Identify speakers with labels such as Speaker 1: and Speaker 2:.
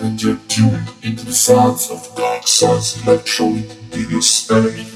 Speaker 1: and you're tuned into the sounds of Dark Sons Electronic Videos Enemy.